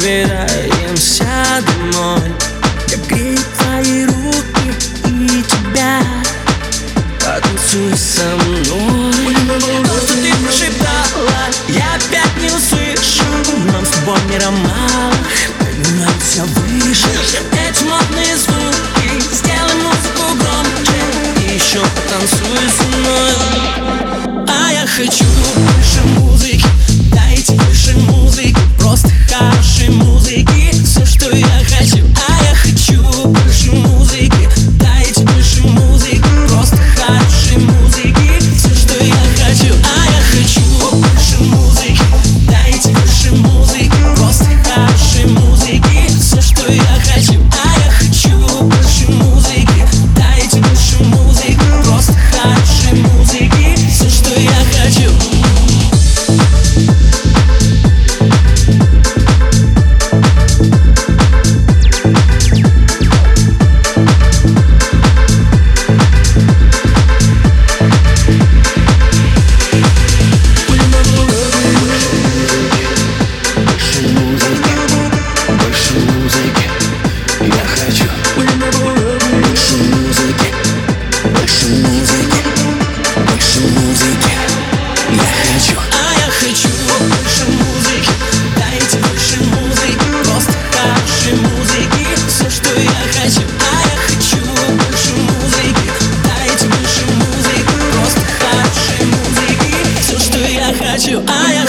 собираемся домой. Я грею твои руки и тебя. Потанцуй со мной. То, что ты прошептала, я опять не услышу. Нам с тобой мира мало, поднимаемся выше. Эти модные звуки, сделай музыку громче. И еще потанцуй со мной. А я хочу at you. I